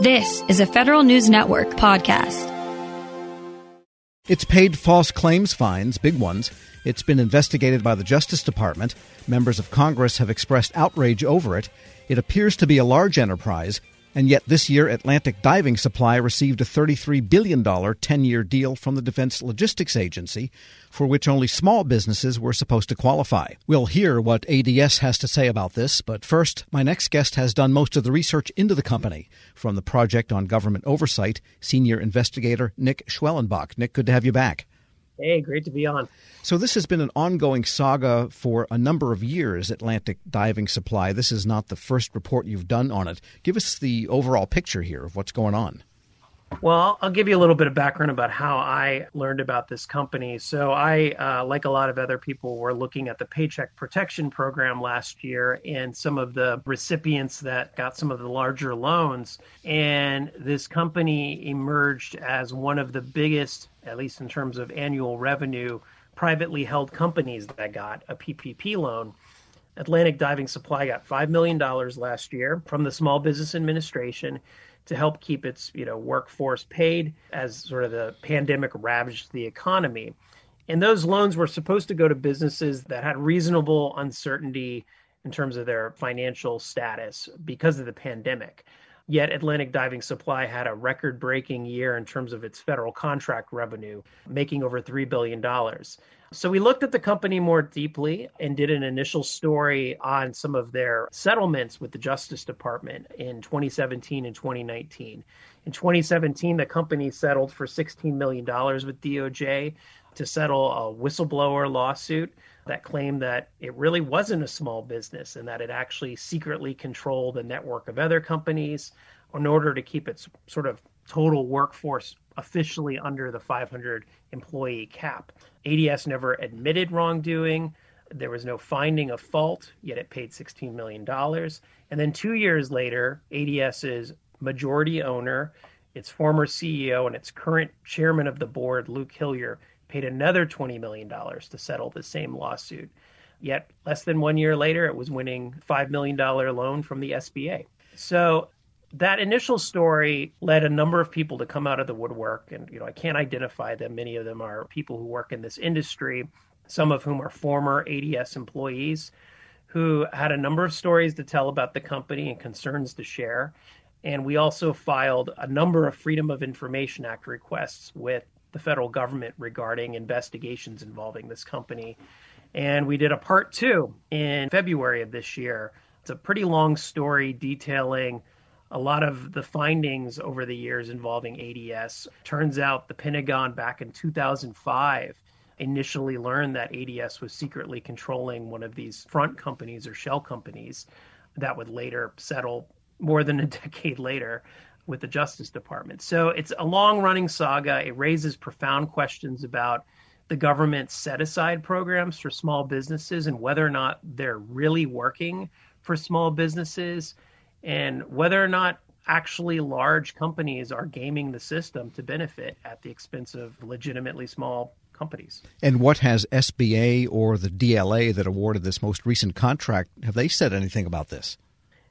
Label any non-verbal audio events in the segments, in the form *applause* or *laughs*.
This is a Federal News Network podcast. It's paid false claims fines, big ones. It's been investigated by the Justice Department. Members of Congress have expressed outrage over it. It appears to be a large enterprise and yet, this year, Atlantic Diving Supply received a $33 billion 10 year deal from the Defense Logistics Agency, for which only small businesses were supposed to qualify. We'll hear what ADS has to say about this, but first, my next guest has done most of the research into the company. From the Project on Government Oversight, senior investigator Nick Schwellenbach. Nick, good to have you back. Hey, great to be on. So, this has been an ongoing saga for a number of years, Atlantic Diving Supply. This is not the first report you've done on it. Give us the overall picture here of what's going on. Well, I'll give you a little bit of background about how I learned about this company. So, I, uh, like a lot of other people, were looking at the Paycheck Protection Program last year and some of the recipients that got some of the larger loans. And this company emerged as one of the biggest, at least in terms of annual revenue, privately held companies that got a PPP loan. Atlantic Diving Supply got $5 million last year from the Small Business Administration to help keep its you know workforce paid as sort of the pandemic ravaged the economy. And those loans were supposed to go to businesses that had reasonable uncertainty in terms of their financial status because of the pandemic. Yet Atlantic Diving Supply had a record breaking year in terms of its federal contract revenue, making over $3 billion. So we looked at the company more deeply and did an initial story on some of their settlements with the Justice Department in 2017 and 2019. In 2017, the company settled for $16 million with DOJ to settle a whistleblower lawsuit that claimed that it really wasn't a small business and that it actually secretly controlled a network of other companies in order to keep its sort of total workforce officially under the 500 employee cap. ADS never admitted wrongdoing. There was no finding of fault, yet it paid $16 million. And then two years later, ADS's majority owner, its former CEO, and its current chairman of the board, Luke Hillier, paid another $20 million to settle the same lawsuit. Yet, less than one year later, it was winning $5 million loan from the SBA. So that initial story led a number of people to come out of the woodwork. And you know i can't identify them. Many of them are people who work in this industry some of whom are former ADS employees who had a number of stories to tell about the company and concerns to share. And we also filed a number of freedom of information act requests with the federal government regarding investigations involving this company. And we did a part two in february of this year. It's a pretty long story detailing a lot of the findings over the years involving ADS. Turns out the Pentagon back in 2005 initially learned that ADS was secretly controlling one of these front companies or shell companies that would later settle more than a *laughs* decade later with the Justice Department. So it's a long running saga. It raises profound questions about the government's set aside programs for small businesses and whether or not they're really working for small businesses and whether or not actually large companies are gaming the system to benefit at the expense of legitimately small companies. And what has SBA or the DLA that awarded this most recent contract have they said anything about this?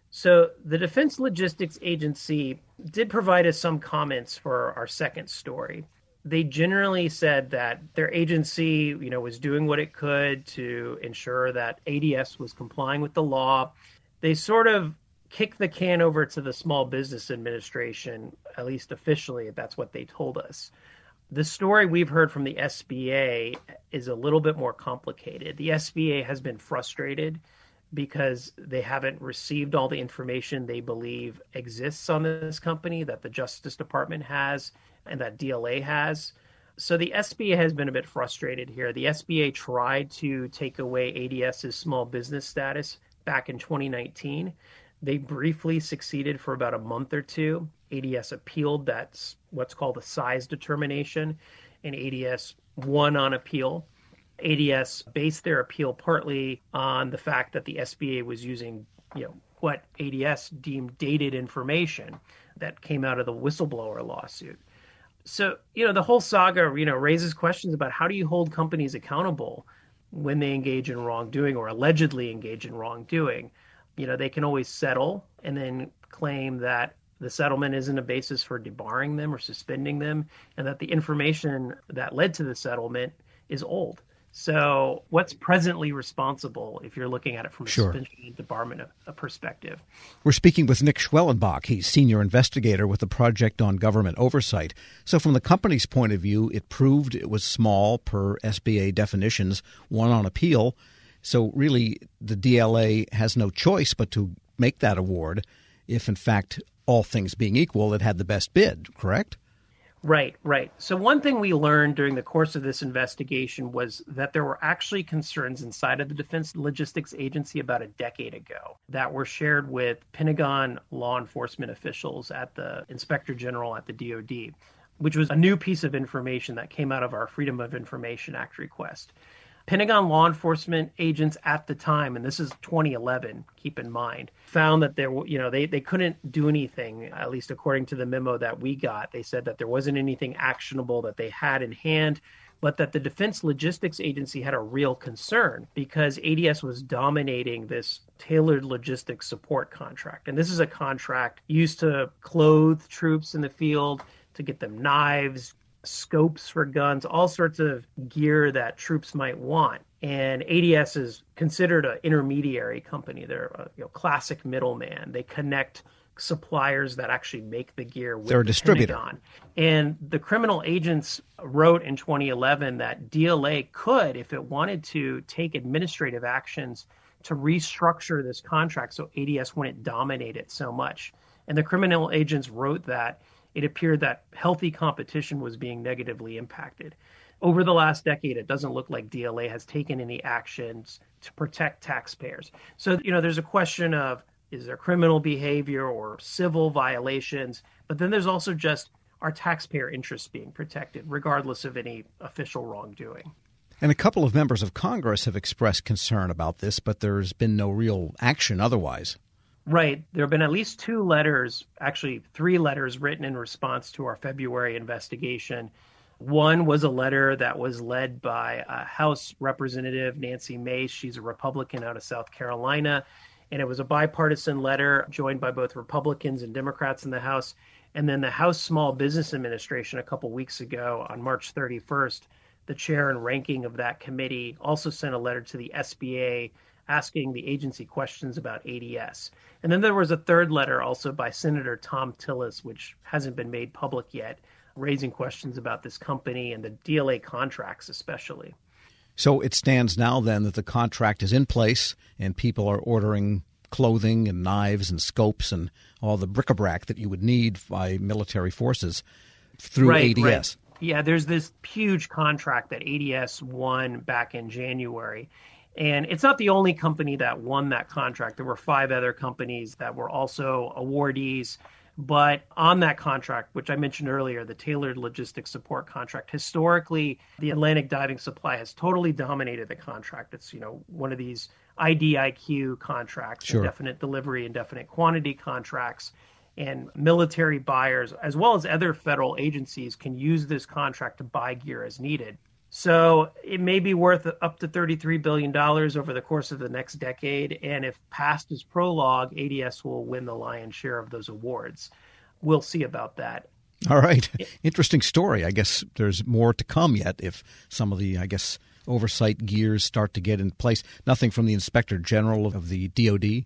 So the Defense Logistics Agency did provide us some comments for our second story. They generally said that their agency, you know, was doing what it could to ensure that ADS was complying with the law. They sort of kick the can over to the Small Business Administration, at least officially, that's what they told us. The story we've heard from the SBA is a little bit more complicated. The SBA has been frustrated because they haven't received all the information they believe exists on this company that the Justice Department has and that DLA has. So the SBA has been a bit frustrated here. The SBA tried to take away ADS's small business status back in 2019. They briefly succeeded for about a month or two. ADS appealed that's what's called a size determination, and ADS won on appeal. ADS based their appeal partly on the fact that the SBA was using, you know, what ADS deemed dated information that came out of the whistleblower lawsuit. So, you know, the whole saga, you know, raises questions about how do you hold companies accountable when they engage in wrongdoing or allegedly engage in wrongdoing you know, they can always settle and then claim that the settlement isn't a basis for debarring them or suspending them, and that the information that led to the settlement is old. So, what's presently responsible if you're looking at it from a sure. suspension and debarment a perspective? We're speaking with Nick Schwellenbach. He's senior investigator with the Project on Government Oversight. So, from the company's point of view, it proved it was small per SBA definitions, one on appeal. So, really, the DLA has no choice but to make that award if, in fact, all things being equal, it had the best bid, correct? Right, right. So, one thing we learned during the course of this investigation was that there were actually concerns inside of the Defense Logistics Agency about a decade ago that were shared with Pentagon law enforcement officials at the Inspector General at the DoD, which was a new piece of information that came out of our Freedom of Information Act request. Pentagon law enforcement agents at the time, and this is 2011, keep in mind, found that there, you know, they, they couldn't do anything, at least according to the memo that we got. They said that there wasn't anything actionable that they had in hand, but that the Defense Logistics Agency had a real concern because ADS was dominating this tailored logistics support contract. And this is a contract used to clothe troops in the field, to get them knives, scopes for guns, all sorts of gear that troops might want. And ADS is considered an intermediary company. They're a you know, classic middleman. They connect suppliers that actually make the gear with They're a the distributor. Pentagon. And the criminal agents wrote in 2011 that DLA could, if it wanted to, take administrative actions to restructure this contract so ADS wouldn't dominate it so much. And the criminal agents wrote that it appeared that healthy competition was being negatively impacted. Over the last decade, it doesn't look like DLA has taken any actions to protect taxpayers. So, you know, there's a question of is there criminal behavior or civil violations? But then there's also just are taxpayer interests being protected, regardless of any official wrongdoing? And a couple of members of Congress have expressed concern about this, but there's been no real action otherwise. Right. There have been at least two letters, actually, three letters written in response to our February investigation. One was a letter that was led by House Representative Nancy Mace. She's a Republican out of South Carolina. And it was a bipartisan letter joined by both Republicans and Democrats in the House. And then the House Small Business Administration, a couple weeks ago on March 31st, the chair and ranking of that committee also sent a letter to the SBA asking the agency questions about ADS. And then there was a third letter also by Senator Thom Tillis, which hasn't been made public yet, raising questions about this company and the DLA contracts, especially. So it stands now then that the contract is in place and people are ordering clothing and knives and scopes and all the bric-a-brac that you would need by military forces through right, ADS. Right. Yeah, there's this huge contract that ADS won back in January. And it's not the only company that won that contract. There were five other companies that were also awardees. But on that contract, which I mentioned earlier, the tailored logistics support contract, historically, the Atlantic Diving Supply has totally dominated the contract. It's, you know, one of these IDIQ contracts, sure. indefinite delivery, indefinite quantity contracts. And military buyers, as well as other federal agencies, can use this contract to buy gear as needed. So it may be worth up to $33 billion over the course of the next decade. And if past is prologue, ADS will win the lion's share of those awards. We'll see about that. All right. Interesting story. I guess there's more to come yet if some of the, I guess, oversight gears start to get in place. Nothing from the Inspector General of the DOD?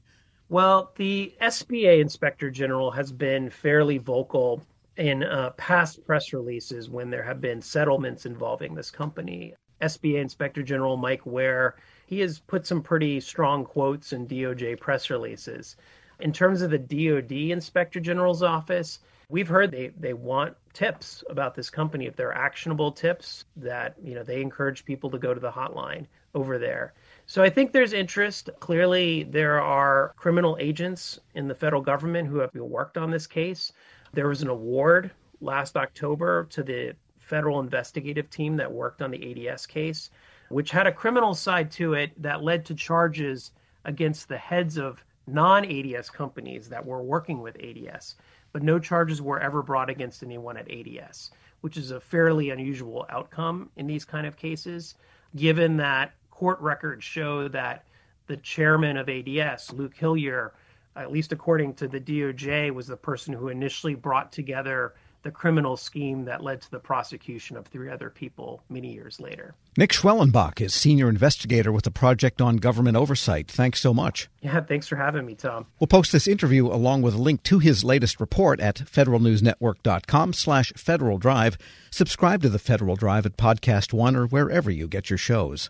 Well, the SBA Inspector General has been fairly vocal in uh, past press releases when there have been settlements involving this company. SBA Inspector General Mike Ware, he has put some pretty strong quotes in DOJ press releases. In terms of the DOD Inspector General's office, we've heard they, they want tips about this company. If they're actionable tips, that you know they encourage people to go to the hotline over there. So I think there's interest. Clearly, there are criminal agents in the federal government who have worked on this case. There was an award last October to the federal investigative team that worked on the ADS case, which had a criminal side to it that led to charges against the heads of non ADS companies that were working with ADS. But no charges were ever brought against anyone at ADS, which is a fairly unusual outcome in these kind of cases, given that court records show that the chairman of ADS, Luke Hillier, at least according to the DOJ, was the person who initially brought together the criminal scheme that led to the prosecution of three other people many years later. Nick Schwellenbach is senior investigator with the Project on Government Oversight. Thanks so much. Yeah, thanks for having me, Tom. We'll post this interview along with a link to his latest report at federalnewsnetwork.com slash Federal Drive. Subscribe to the Federal Drive at Podcast One or wherever you get your shows.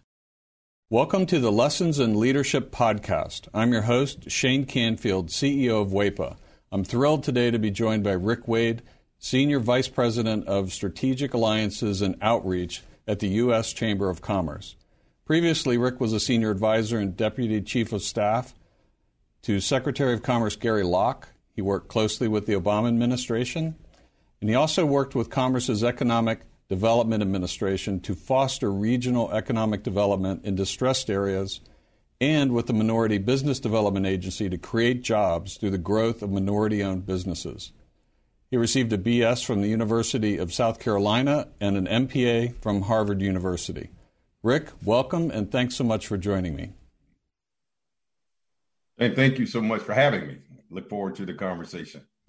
Welcome to the Lessons in Leadership podcast. I'm your host, Shane Canfield, CEO of WEPA. I'm thrilled today to be joined by Rick Wade, Senior Vice President of Strategic Alliances and Outreach at the U.S. Chamber of Commerce. Previously, Rick was a senior advisor and deputy chief of staff to Secretary of Commerce Gary Locke. He worked closely with the Obama administration, and he also worked with Commerce's Economic Development Administration to foster regional economic development in distressed areas and with the Minority Business Development Agency to create jobs through the growth of minority owned businesses. He received a BS from the University of South Carolina and an MPA from Harvard University. Rick, welcome and thanks so much for joining me. And thank you so much for having me. Look forward to the conversation.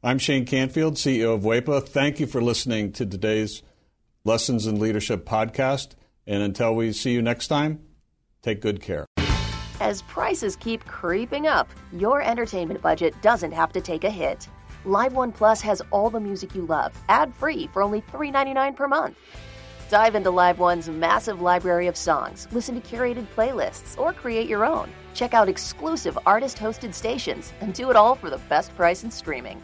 I'm Shane Canfield, CEO of WEPA. Thank you for listening to today's Lessons in Leadership podcast. And until we see you next time, take good care. As prices keep creeping up, your entertainment budget doesn't have to take a hit. Live One Plus has all the music you love, ad free for only $3.99 per month. Dive into Live One's massive library of songs, listen to curated playlists, or create your own. Check out exclusive artist hosted stations and do it all for the best price in streaming.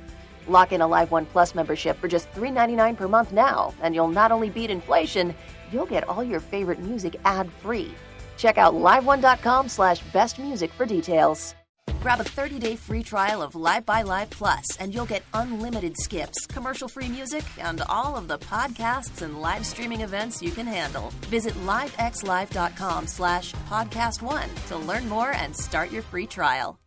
Lock in a Live One Plus membership for just $3.99 per month now, and you'll not only beat inflation, you'll get all your favorite music ad free. Check out liveone.com slash best music for details. Grab a 30-day free trial of Live by Live Plus, and you'll get unlimited skips, commercial-free music, and all of the podcasts and live streaming events you can handle. Visit livexlive.com slash podcast one to learn more and start your free trial.